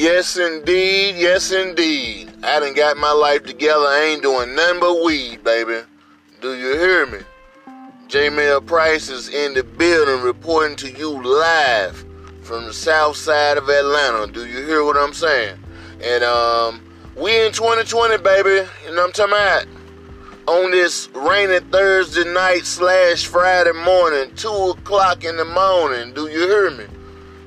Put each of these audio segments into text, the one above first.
Yes, indeed. Yes, indeed. I done got my life together. I ain't doing nothing but weed, baby. Do you hear me? Jaymel Price is in the building reporting to you live from the south side of Atlanta. Do you hear what I'm saying? And um, we in 2020, baby. You know what I'm talking about? On this rainy Thursday night slash Friday morning, 2 o'clock in the morning. Do you hear me?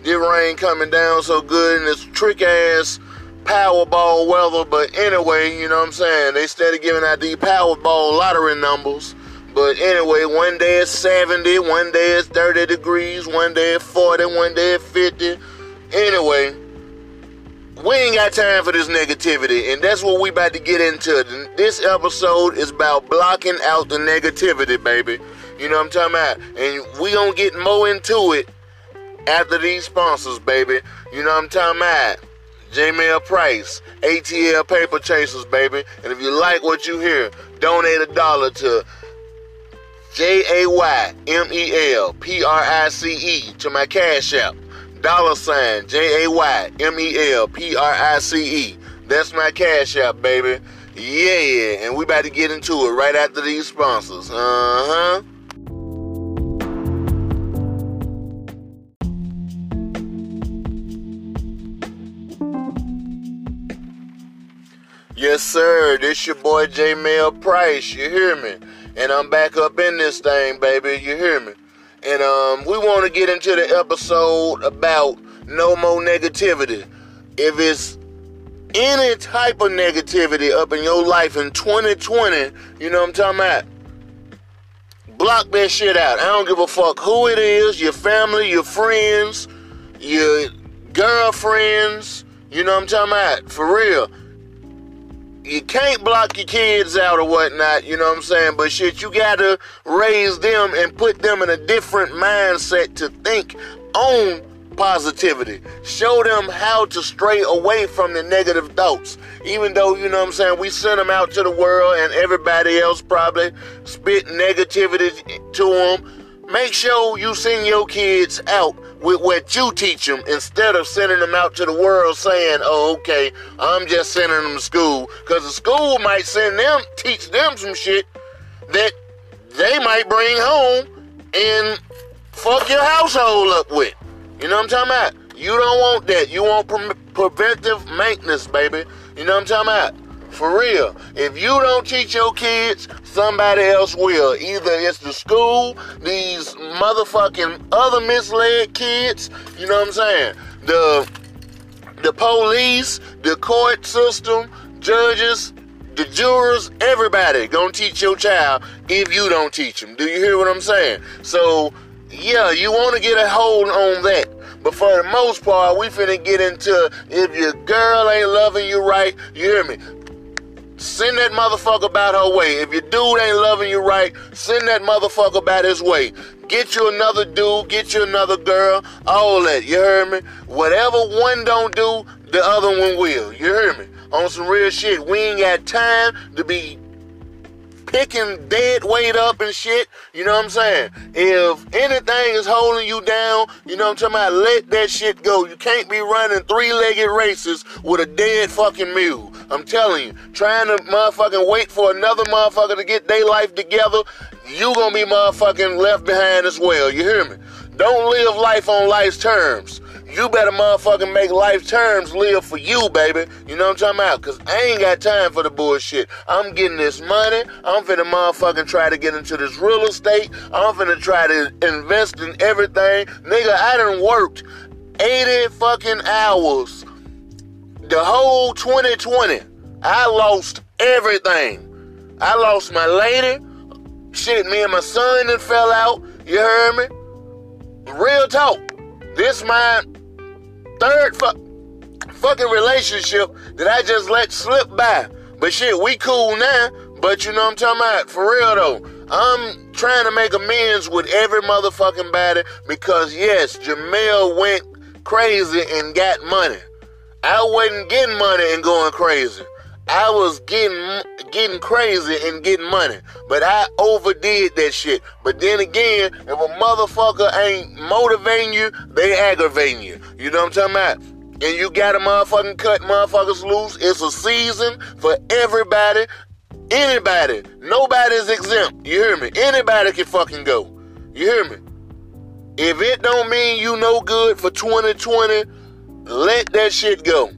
This rain coming down so good and this trick ass Powerball weather. But anyway, you know what I'm saying? They started giving out the Powerball lottery numbers. But anyway, one day it's 70, one day it's 30 degrees, one day it's 40, one day it's 50. Anyway, we ain't got time for this negativity, and that's what we about to get into. This episode is about blocking out the negativity, baby. You know what I'm talking about? And we gonna get more into it after these sponsors, baby. You know what I'm talking about? Jaymel Price, ATL Paper Chasers, baby. And if you like what you hear, donate a dollar to J A Y M E L P R I C E to my Cash App. Dollar sign J A Y M E L P R I C E. That's my Cash App, baby. Yeah, and we about to get into it right after these sponsors. Uh huh. Yes, sir. This your boy Jaymel Price. You hear me? And I'm back up in this thing, baby. You hear me? And um, we want to get into the episode about no more negativity. If it's any type of negativity up in your life in 2020, you know what I'm talking about? Block that shit out. I don't give a fuck who it is, your family, your friends, your girlfriends, you know what I'm talking about? For real you can't block your kids out or whatnot, you know what I'm saying? But shit, you gotta raise them and put them in a different mindset to think on positivity. Show them how to stray away from the negative thoughts. Even though, you know what I'm saying, we send them out to the world and everybody else probably spit negativity to them. Make sure you send your kids out with what you teach them instead of sending them out to the world saying, oh, okay, I'm just sending them to school. Because the school might send them, teach them some shit that they might bring home and fuck your household up with. You know what I'm talking about? You don't want that. You want pre- preventive maintenance, baby. You know what I'm talking about? For real. If you don't teach your kids, somebody else will. Either it's the school, these motherfucking other misled kids, you know what I'm saying? The the police, the court system, judges, the jurors, everybody gonna teach your child if you don't teach them. Do you hear what I'm saying? So, yeah, you want to get a hold on that. But for the most part, we finna get into if your girl ain't loving you right, you hear me? Send that motherfucker about her way. If your dude ain't loving you right, send that motherfucker about his way. Get you another dude, get you another girl, all that. You hear me? Whatever one don't do, the other one will. You hear me? On some real shit. We ain't got time to be picking dead weight up and shit. You know what I'm saying? If anything is holding you down, you know what I'm talking about, let that shit go. You can't be running three-legged races with a dead fucking mule. I'm telling you, trying to motherfucking wait for another motherfucker to get their life together, you gonna be motherfucking left behind as well. You hear me? Don't live life on life's terms. You better motherfucking make life terms live for you, baby. You know what I'm talking about? Cause I ain't got time for the bullshit. I'm getting this money. I'm finna motherfucking try to get into this real estate. I'm finna try to invest in everything. Nigga, I done worked 80 fucking hours the whole 2020. I lost everything. I lost my lady. Shit, me and my son that fell out. You heard me? Real talk. This my third fu- fucking relationship that I just let slip by. But shit, we cool now. But you know what I'm talking about? For real though. I'm trying to make amends with every motherfucking body because yes, Jaymel went crazy and got money. I wasn't getting money and going crazy. I was getting getting crazy and getting money, but I overdid that shit. But then again, if a motherfucker ain't motivating you, they aggravating you. You know what I'm talking about? and you gotta motherfucking cut motherfuckers loose. It's a season for everybody, anybody. Nobody's exempt. You hear me? Anybody can fucking go. You hear me? If it don't mean you no good for 2020, let that shit go.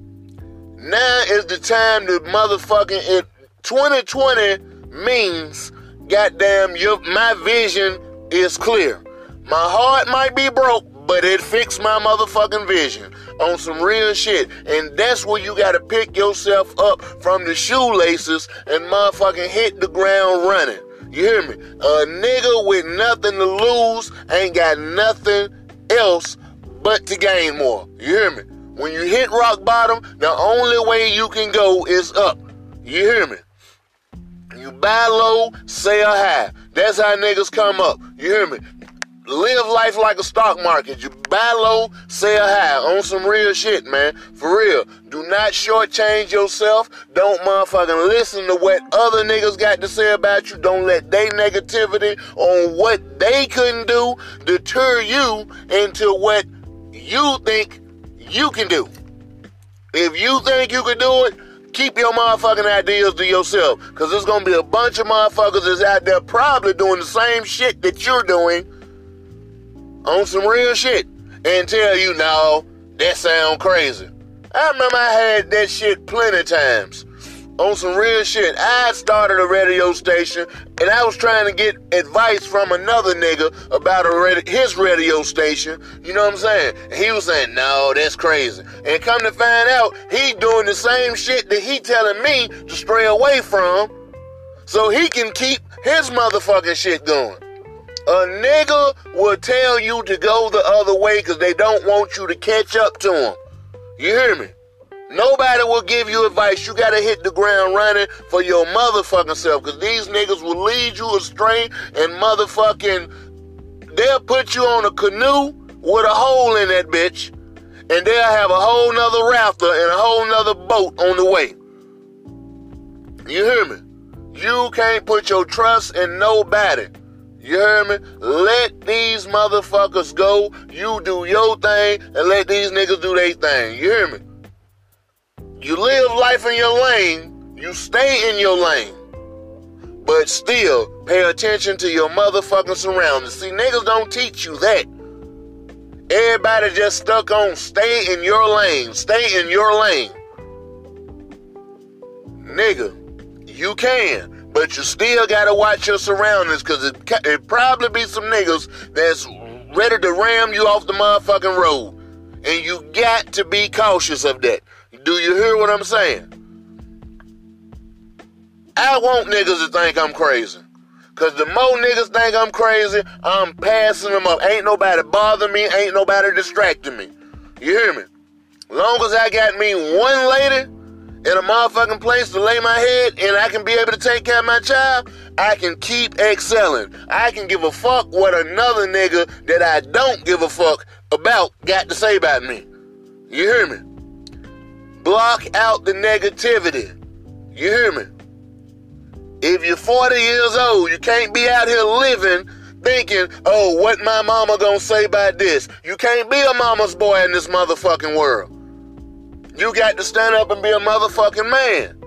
Now is the time to motherfucking it 2020 means goddamn your my vision is clear. My heart might be broke, but it fixed my motherfucking vision on some real shit. And that's where you gotta pick yourself up from the shoelaces and motherfucking hit the ground running. You hear me? A nigga with nothing to lose ain't got nothing else but to gain more. You hear me? When you hit rock bottom, the only way you can go is up. You hear me? You buy low, sell high. That's how niggas come up. You hear me? live life like a stock market. You buy low, sell high on some real shit, man. For real. Do not shortchange yourself. Don't motherfucking listen to what other niggas got to say about you. Don't let their negativity on what they couldn't do deter you into what you think you can do. If you think you can do it, keep your motherfucking ideas to yourself. Cause there's gonna be a bunch of motherfuckers that's out there probably doing the same shit that you're doing on some real shit and tell you, no, that sound crazy. I remember I had that shit plenty times. On some real shit. I started a radio station and I was trying to get advice from another nigga about his radio station. You know what I'm saying? And he was saying, no, that's crazy. And come to find out, he doing the same shit that he telling me to stray away from so he can keep his motherfucking shit going. A nigga will tell you to go the other way because they don't want you to catch up to them. You hear me? Nobody will give you advice. You gotta hit the ground running for your motherfucking self because these niggas will lead you astray and motherfucking they'll put you on a canoe with a hole in that bitch and they'll have a whole nother rafter and a whole nother boat on the way. You hear me? You can't put your trust in nobody. You hear me? Let these motherfuckers go. You do your thing and let these niggas do their thing. You hear me? You live life in your lane. You stay in your lane. But still, pay attention to your motherfucking surroundings. See, niggas don't teach you that. Everybody just stuck on stay in your lane. Stay in your lane. Nigga, you can. But you still gotta watch your surroundings because it, it probably be some niggas that's ready to ram you off the motherfucking road. And you got to be cautious of that. Do you hear what I'm saying? I want niggas to think I'm crazy. Cause the more niggas think I'm crazy, I'm passing them up. Ain't nobody bothering me, ain't nobody distracting me. You hear me? Long as I got me one lady in a motherfucking place to lay my head and I can be able to take care of my child, I can keep excelling. I can give a fuck what another nigga that I don't give a fuck about got to say about me. You hear me? Block out the negativity. You hear me? If you're 40 years old, you can't be out here living thinking, oh, what my mama gonna say about this. You can't be a mama's boy in this motherfucking world. You got to stand up and be a motherfucking man.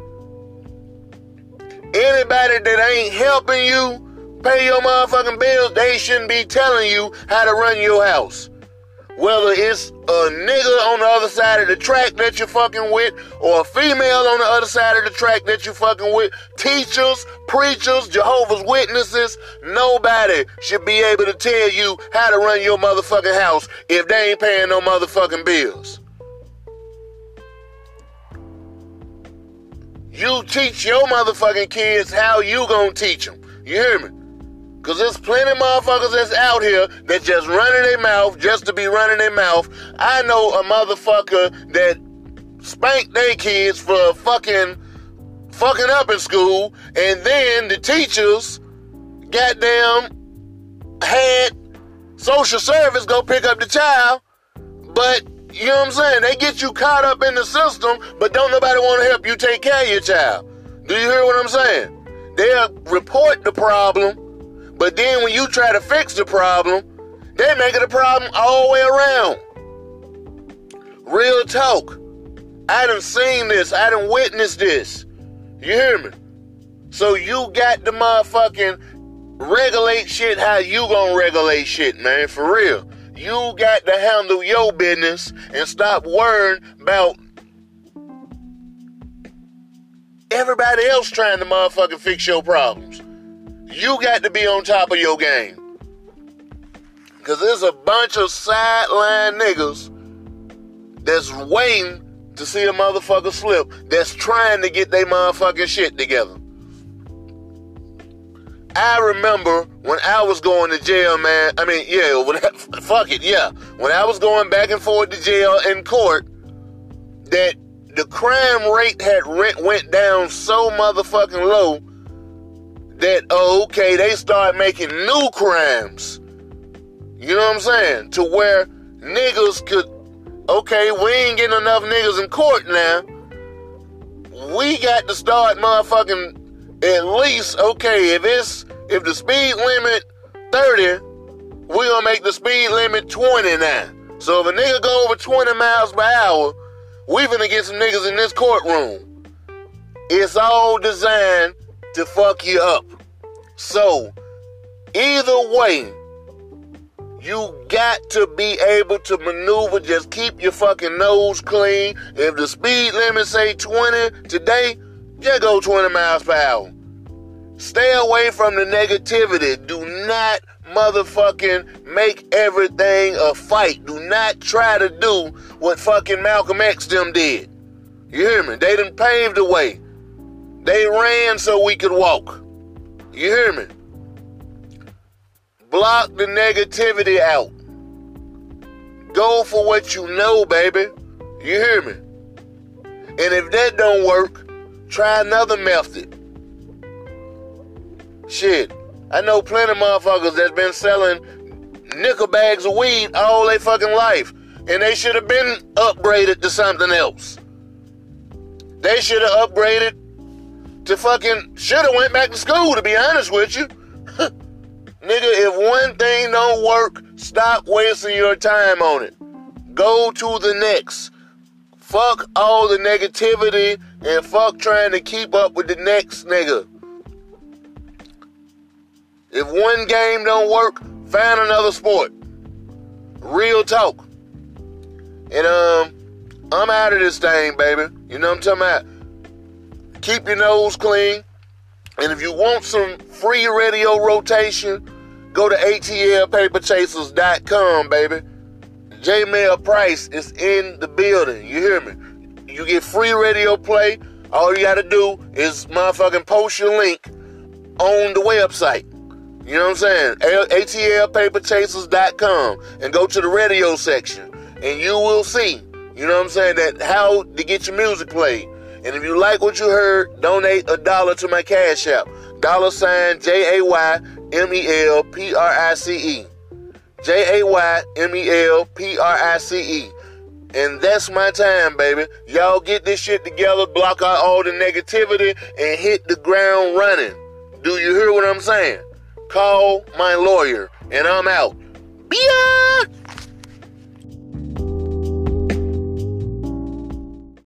Anybody that ain't helping you pay your motherfucking bills, they shouldn't be telling you how to run your house. Whether it's a nigga on the other side of the track that you're fucking with, or a female on the other side of the track that you're fucking with, teachers, preachers, Jehovah's Witnesses, nobody should be able to tell you how to run your motherfucking house if they ain't paying no motherfucking bills. You teach your motherfucking kids how you gonna teach them. You hear me? Cause there's plenty of motherfuckers that's out here that just running their mouth just to be running their mouth. I know a motherfucker that spanked their kids for fucking fucking up in school, and then the teachers goddamn had social service go pick up the child, but you know what I'm saying? They get you caught up in the system, but don't nobody want to help you take care of your child. Do you hear what I'm saying? They'll report the problem, but then when you try to fix the problem, they make it a problem all the way around. Real talk. I done seen this. I done witnessed this. You hear me? So you got to motherfucking regulate shit how you gonna regulate shit, man. For real. You got to handle your business and stop worrying about everybody else trying to motherfucking fix your problems. You got to be on top of your game. Cause there's a bunch of sideline niggas that's waiting to see a motherfucker slip that's trying to get their motherfucking shit together. I remember when I was going to jail, man. I mean, yeah, when, fuck it, yeah. When I was going back and forth to jail in court, that the crime rate had went down so motherfucking low that oh, okay, they start making new crimes. You know what I'm saying? To where niggas could okay, we ain't getting enough niggas in court now. We got to start motherfucking at least, okay, if it's if the speed limit 30, we gonna make the speed limit 20 now. So if a nigga go over 20 miles per hour, we gonna get some niggas in this courtroom. It's all designed to fuck you up. So, either way, you got to be able to maneuver. Just keep your fucking nose clean. If the speed limit say 20 today, just go 20 miles per hour. Stay away from the negativity. Do not motherfucking make everything a fight. Do not try to do what fucking Malcolm X them did. You hear me? They didn't pave the way. They ran so we could walk. You hear me? Block the negativity out. Go for what you know, baby. You hear me? And if that don't work, try another method. Shit, I know plenty of motherfuckers that's been selling nickel bags of weed all their fucking life. And they should have been upgraded to something else. They should have upgraded to fucking should have went back to school to be honest with you. Nigga, if one thing don't work, stop wasting your time on it. Go to the next. Fuck all the negativity and fuck trying to keep up with the next nigga. If one game don't work, find another sport. Real talk. And um, I'm out of this thing, baby. You know what I'm talking about? Keep your nose clean. And if you want some free radio rotation, go to atlpaperchasers.com, baby. Jaymel Price is in the building. You hear me? You get free radio play. All you gotta do is motherfucking post your link on the website. You know what I'm saying? ATLpaperchasers.com and go to the radio section and you will see, you know what I'm saying, that how to get your music played. And if you like what you heard, donate a dollar to my cash app. Dollar sign J A Y M E L P R I C E. J A Y M E L P R I C E. And that's my time, baby. Y'all get this shit together, block out all the negativity, and hit the ground running. Do you hear what I'm saying? Call my lawyer, and I'm out. Biatch!